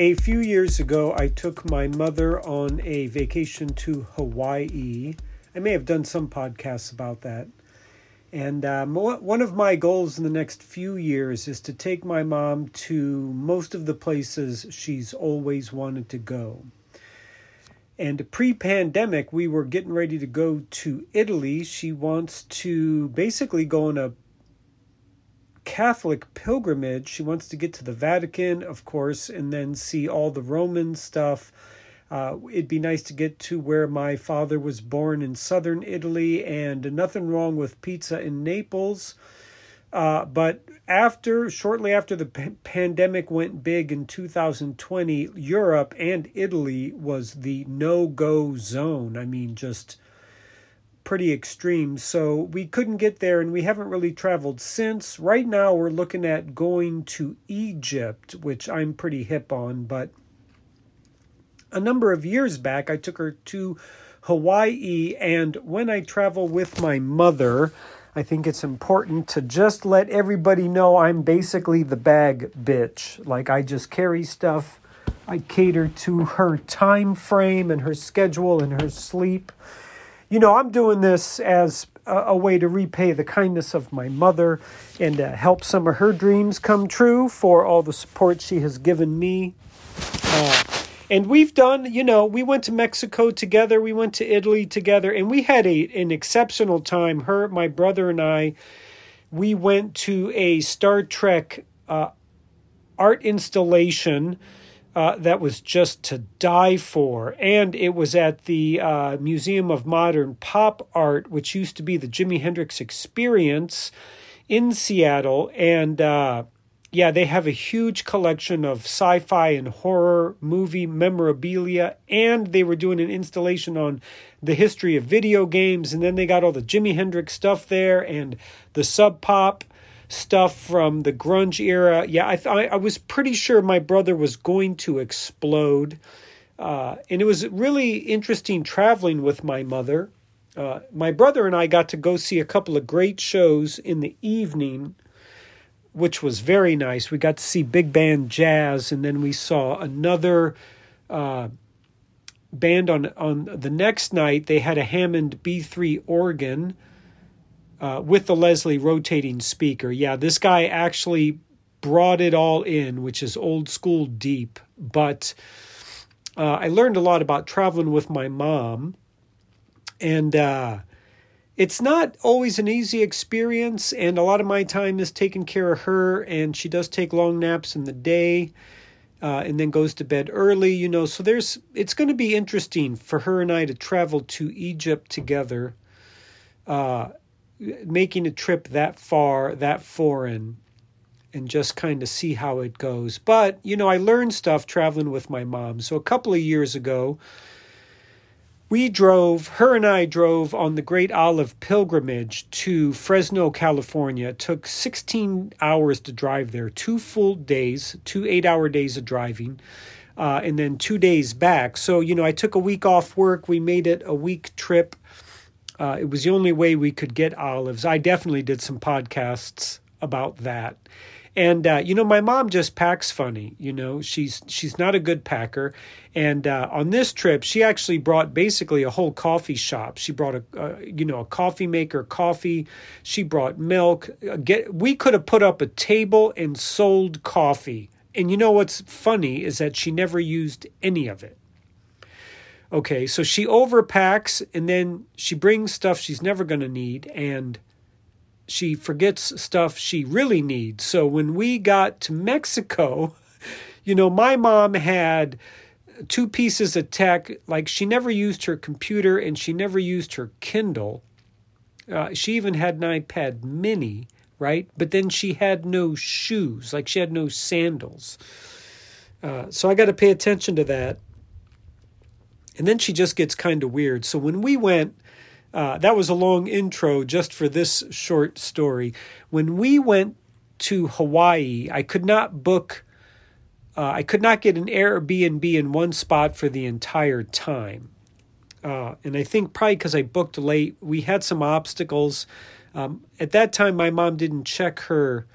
A few years ago, I took my mother on a vacation to Hawaii. I may have done some podcasts about that. And um, one of my goals in the next few years is to take my mom to most of the places she's always wanted to go. And pre pandemic, we were getting ready to go to Italy. She wants to basically go on a Catholic pilgrimage. She wants to get to the Vatican, of course, and then see all the Roman stuff. Uh, it'd be nice to get to where my father was born in southern Italy, and nothing wrong with pizza in Naples. Uh, but after, shortly after the p- pandemic went big in 2020, Europe and Italy was the no go zone. I mean, just pretty extreme. So we couldn't get there and we haven't really traveled since. Right now we're looking at going to Egypt, which I'm pretty hip on, but a number of years back I took her to Hawaii and when I travel with my mother, I think it's important to just let everybody know I'm basically the bag bitch. Like I just carry stuff. I cater to her time frame and her schedule and her sleep you know, I'm doing this as a, a way to repay the kindness of my mother and help some of her dreams come true for all the support she has given me. Uh, and we've done, you know, we went to Mexico together, we went to Italy together, and we had a an exceptional time. Her, my brother, and I, we went to a Star Trek uh, art installation uh, that was just to die for. And it was at the uh, Museum of Modern Pop Art, which used to be the Jimi Hendrix Experience in Seattle. And uh, yeah, they have a huge collection of sci fi and horror movie memorabilia. And they were doing an installation on the history of video games. And then they got all the Jimi Hendrix stuff there and the Sub Pop stuff from the grunge era. Yeah, I th- I was pretty sure my brother was going to explode. Uh, and it was really interesting traveling with my mother. Uh, my brother and I got to go see a couple of great shows in the evening, which was very nice. We got to see big band jazz, and then we saw another uh, band on on the next night. They had a Hammond B3 organ uh, with the Leslie rotating speaker. Yeah, this guy actually brought it all in, which is old school deep. But uh, I learned a lot about traveling with my mom, and uh, it's not always an easy experience. And a lot of my time is taking care of her, and she does take long naps in the day. Uh, and then goes to bed early, you know. So there's, it's going to be interesting for her and I to travel to Egypt together. Uh, making a trip that far, that foreign, and just kind of see how it goes. But, you know, I learned stuff traveling with my mom. So a couple of years ago, we drove, her and I drove on the Great Olive Pilgrimage to Fresno, California. It took 16 hours to drive there, two full days, two eight hour days of driving. Uh, and then two days back. So, you know, I took a week off work. We made it a week trip uh, it was the only way we could get olives. I definitely did some podcasts about that. And uh, you know, my mom just packs funny. You know, she's she's not a good packer. And uh, on this trip, she actually brought basically a whole coffee shop. She brought a uh, you know a coffee maker, coffee. She brought milk. Uh, get we could have put up a table and sold coffee. And you know what's funny is that she never used any of it. Okay, so she overpacks and then she brings stuff she's never going to need and she forgets stuff she really needs. So when we got to Mexico, you know, my mom had two pieces of tech. Like she never used her computer and she never used her Kindle. Uh, she even had an iPad mini, right? But then she had no shoes, like she had no sandals. Uh, so I got to pay attention to that. And then she just gets kind of weird. So when we went, uh, that was a long intro just for this short story. When we went to Hawaii, I could not book, uh, I could not get an Airbnb in one spot for the entire time. Uh, and I think probably because I booked late, we had some obstacles. Um, at that time, my mom didn't check her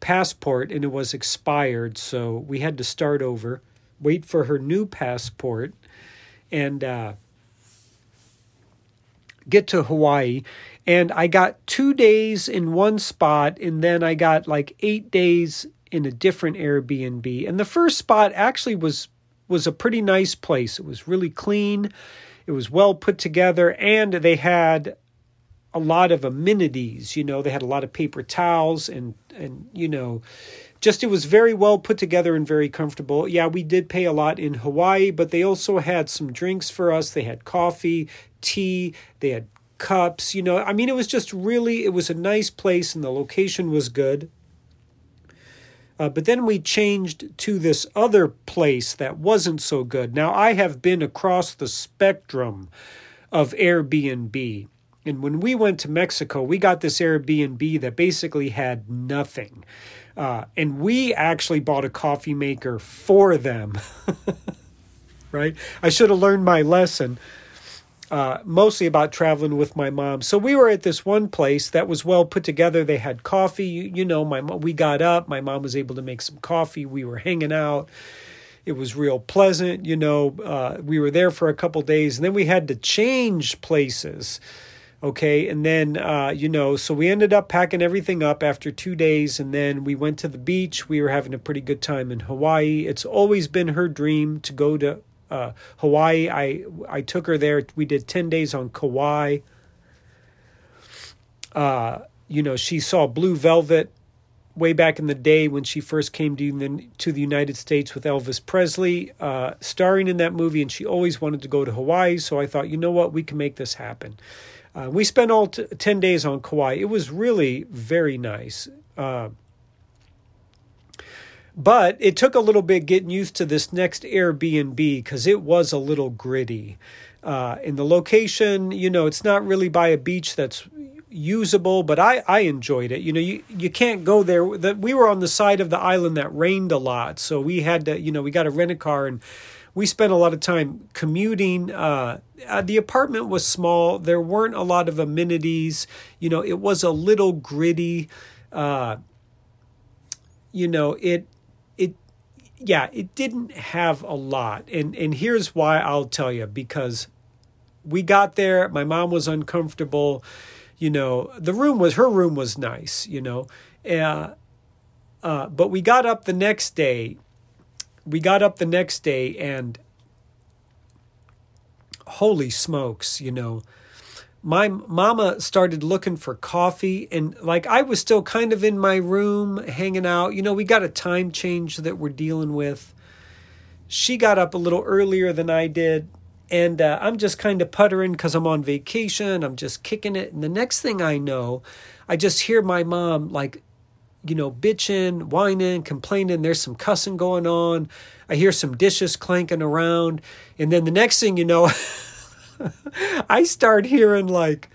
passport and it was expired, so we had to start over wait for her new passport, and uh, get to Hawaii. And I got two days in one spot, and then I got like eight days in a different Airbnb. And the first spot actually was was a pretty nice place. It was really clean. It was well put together, and they had a lot of amenities. You know, they had a lot of paper towels and and you know, just it was very well put together and very comfortable. Yeah, we did pay a lot in Hawaii, but they also had some drinks for us. They had coffee, tea, they had cups, you know. I mean, it was just really it was a nice place and the location was good. Uh, but then we changed to this other place that wasn't so good. Now, I have been across the spectrum of Airbnb. And when we went to Mexico, we got this Airbnb that basically had nothing. Uh, and we actually bought a coffee maker for them. right? I should have learned my lesson. Uh, mostly about traveling with my mom. So we were at this one place that was well put together. They had coffee. You, you know, my we got up. My mom was able to make some coffee. We were hanging out. It was real pleasant. You know, uh, we were there for a couple days, and then we had to change places. Okay, and then uh, you know, so we ended up packing everything up after two days, and then we went to the beach. We were having a pretty good time in Hawaii. It's always been her dream to go to uh, Hawaii. I I took her there. We did ten days on Kauai. Uh, you know, she saw Blue Velvet way back in the day when she first came to the, to the United States with Elvis Presley, uh, starring in that movie, and she always wanted to go to Hawaii. So I thought, you know what, we can make this happen. Uh, we spent all t- 10 days on Kauai. It was really very nice. Uh, but it took a little bit getting used to this next Airbnb because it was a little gritty. Uh, in the location, you know, it's not really by a beach that's usable, but I, I enjoyed it. You know, you, you can't go there. The, we were on the side of the island that rained a lot. So we had to, you know, we got to rent a car and we spent a lot of time commuting. Uh, the apartment was small. There weren't a lot of amenities. You know, it was a little gritty. Uh, you know, it yeah, it didn't have a lot. And and here's why I'll tell you because we got there, my mom was uncomfortable, you know, the room was her room was nice, you know. Uh, uh, but we got up the next day. We got up the next day and holy smokes, you know, my mama started looking for coffee and like I was still kind of in my room hanging out. You know, we got a time change that we're dealing with. She got up a little earlier than I did and uh, I'm just kind of puttering because I'm on vacation. I'm just kicking it. And the next thing I know, I just hear my mom like, you know, bitching, whining, complaining. There's some cussing going on. I hear some dishes clanking around. And then the next thing you know, I start hearing like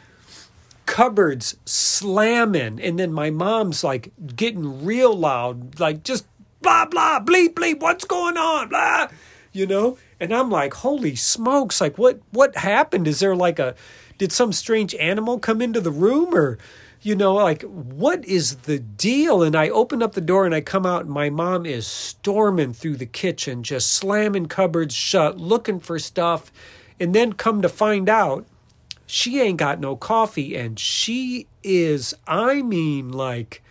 cupboards slamming, and then my mom's like getting real loud, like just blah blah bleep bleep. What's going on? Blah, you know. And I'm like, holy smokes! Like what what happened? Is there like a did some strange animal come into the room or? You know, like, what is the deal? And I open up the door and I come out, and my mom is storming through the kitchen, just slamming cupboards shut, looking for stuff. And then come to find out, she ain't got no coffee and she is, I mean, like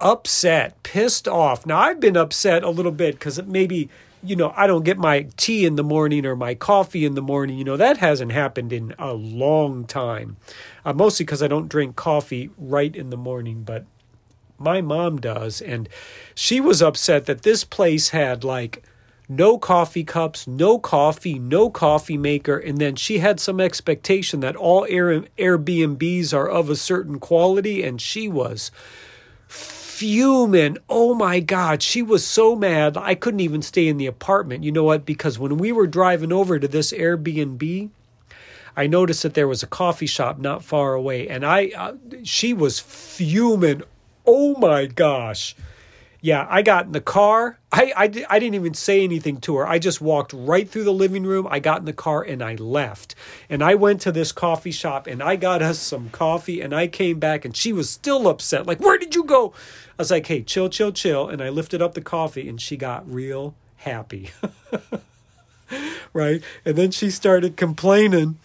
upset, pissed off. Now, I've been upset a little bit because it maybe, you know, I don't get my tea in the morning or my coffee in the morning. You know, that hasn't happened in a long time. Uh, mostly because I don't drink coffee right in the morning, but my mom does. And she was upset that this place had like no coffee cups, no coffee, no coffee maker. And then she had some expectation that all Air, Airbnbs are of a certain quality. And she was fuming. Oh my God. She was so mad. I couldn't even stay in the apartment. You know what? Because when we were driving over to this Airbnb, I noticed that there was a coffee shop not far away. And I, uh, she was fuming. Oh my gosh yeah, I got in the car. I, I, I didn't even say anything to her. I just walked right through the living room. I got in the car and I left. And I went to this coffee shop and I got us some coffee and I came back and she was still upset. Like, where did you go? I was like, hey, chill, chill, chill. And I lifted up the coffee and she got real happy. right? And then she started complaining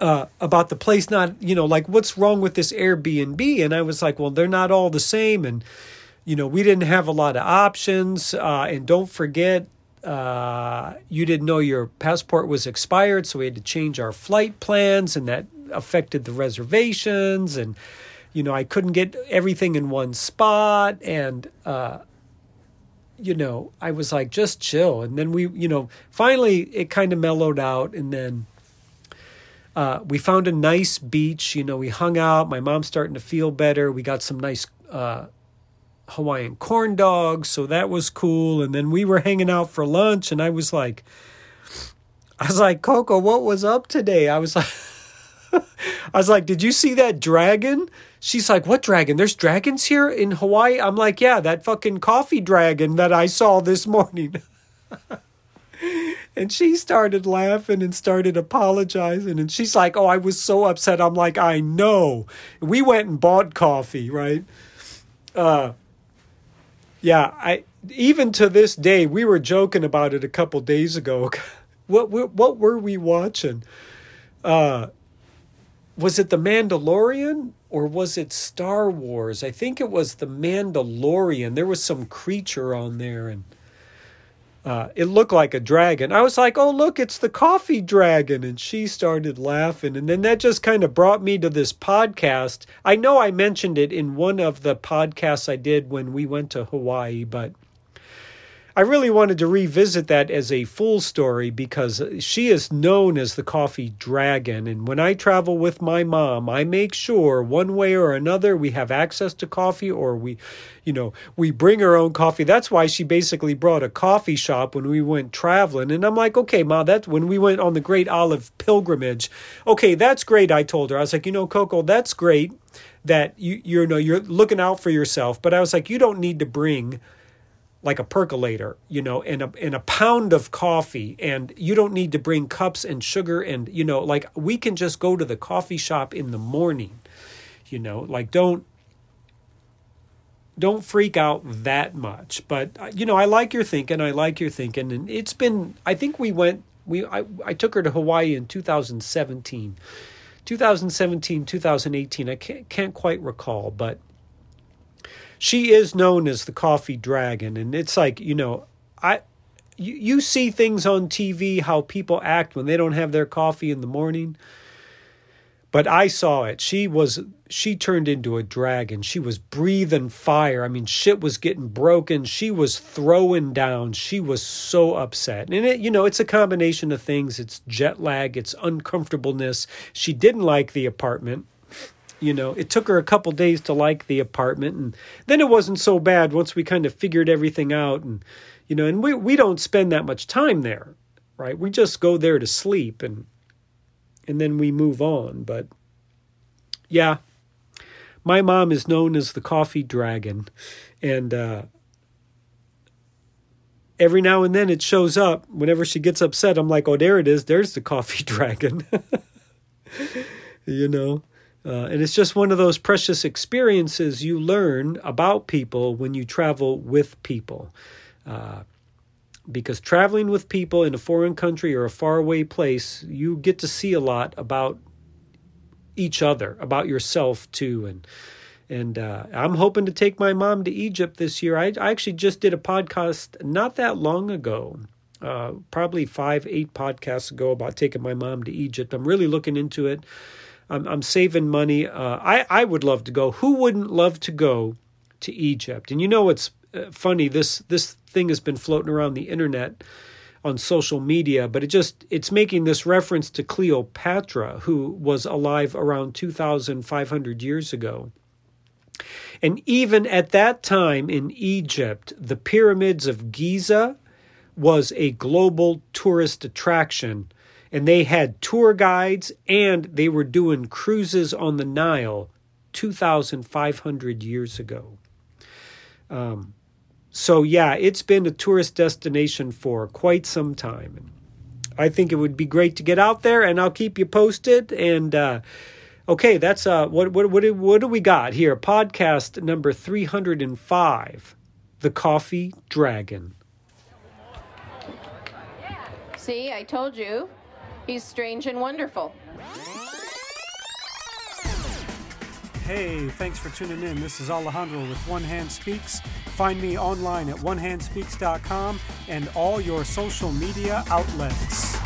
uh, about the place not, you know, like what's wrong with this Airbnb? And I was like, well, they're not all the same. And, you know, we didn't have a lot of options. Uh, and don't forget, uh, you didn't know your passport was expired. So we had to change our flight plans, and that affected the reservations. And, you know, I couldn't get everything in one spot. And, uh, you know, I was like, just chill. And then we, you know, finally it kind of mellowed out. And then, uh, we found a nice beach. You know, we hung out. My mom's starting to feel better. We got some nice uh, Hawaiian corn dogs, so that was cool. And then we were hanging out for lunch, and I was like, I was like, Coco, what was up today? I was like, I was like, did you see that dragon? She's like, what dragon? There's dragons here in Hawaii? I'm like, yeah, that fucking coffee dragon that I saw this morning. And she started laughing and started apologizing. And she's like, Oh, I was so upset. I'm like, I know. We went and bought coffee, right? Uh, yeah, I even to this day, we were joking about it a couple days ago. what, what, what were we watching? Uh, was it The Mandalorian or was it Star Wars? I think it was The Mandalorian. There was some creature on there and uh, it looked like a dragon. I was like, oh, look, it's the coffee dragon. And she started laughing. And then that just kind of brought me to this podcast. I know I mentioned it in one of the podcasts I did when we went to Hawaii, but I really wanted to revisit that as a full story because she is known as the coffee dragon. And when I travel with my mom, I make sure one way or another we have access to coffee or we, you know, we bring our own coffee. That's why she basically brought a coffee shop when we went traveling. And I'm like, okay, Ma, that's when we went on the Great Olive Pilgrimage. Okay, that's great. I told her, I was like, you know, Coco, that's great that you, you know, you're looking out for yourself. But I was like, you don't need to bring like a percolator, you know, and a and a pound of coffee, and you don't need to bring cups and sugar, and you know, like we can just go to the coffee shop in the morning, you know, like don't don't freak out that much. But uh, you know, I like your thinking. I like your thinking, and it's been. I think we went. We I I took her to Hawaii in 2017. 2017, 2018, I can't, can't quite recall, but she is known as the coffee dragon and it's like you know i you, you see things on tv how people act when they don't have their coffee in the morning. But i saw it. She was she turned into a dragon. She was breathing fire. I mean shit was getting broken. She was throwing down. She was so upset. And it you know it's a combination of things. It's jet lag. It's uncomfortableness. She didn't like the apartment you know it took her a couple days to like the apartment and then it wasn't so bad once we kind of figured everything out and you know and we we don't spend that much time there right? We just go there to sleep and and then we move on but yeah. My mom is known as the coffee dragon and uh every now and then it shows up. Whenever she gets upset i'm like oh there it is. There's the coffee dragon. You know uh, and it's just one of those precious experiences you learn about people when you travel with people. Uh, because traveling with people in a foreign country or a faraway place, you get to see a lot about each other, about yourself too. And and uh, I'm hoping to take my mom to Egypt this year. I, I actually just did a podcast not that long ago, uh, probably five, eight podcasts ago about taking my mom to Egypt. I'm really looking into it. I'm, I'm saving money. Uh, I, I would love to go. Who wouldn't love to go to Egypt? And you know what's uh, funny? This this thing has been floating around the internet on social media, but it just it's making this reference to Cleopatra, who was alive around 2,500 years ago. And even at that time in Egypt, the pyramids of Giza was a global tourist attraction and they had tour guides and they were doing cruises on the Nile 2,500 years ago. Um, so, yeah, it's been a tourist destination for quite some time. I think it would be great to get out there, and I'll keep you posted. And, uh, okay, that's uh, what, what, what, what do we got here? Podcast number 305 The Coffee Dragon. See, I told you. He's strange and wonderful. Hey, thanks for tuning in. This is Alejandro with One Hand Speaks. Find me online at onehandspeaks.com and all your social media outlets.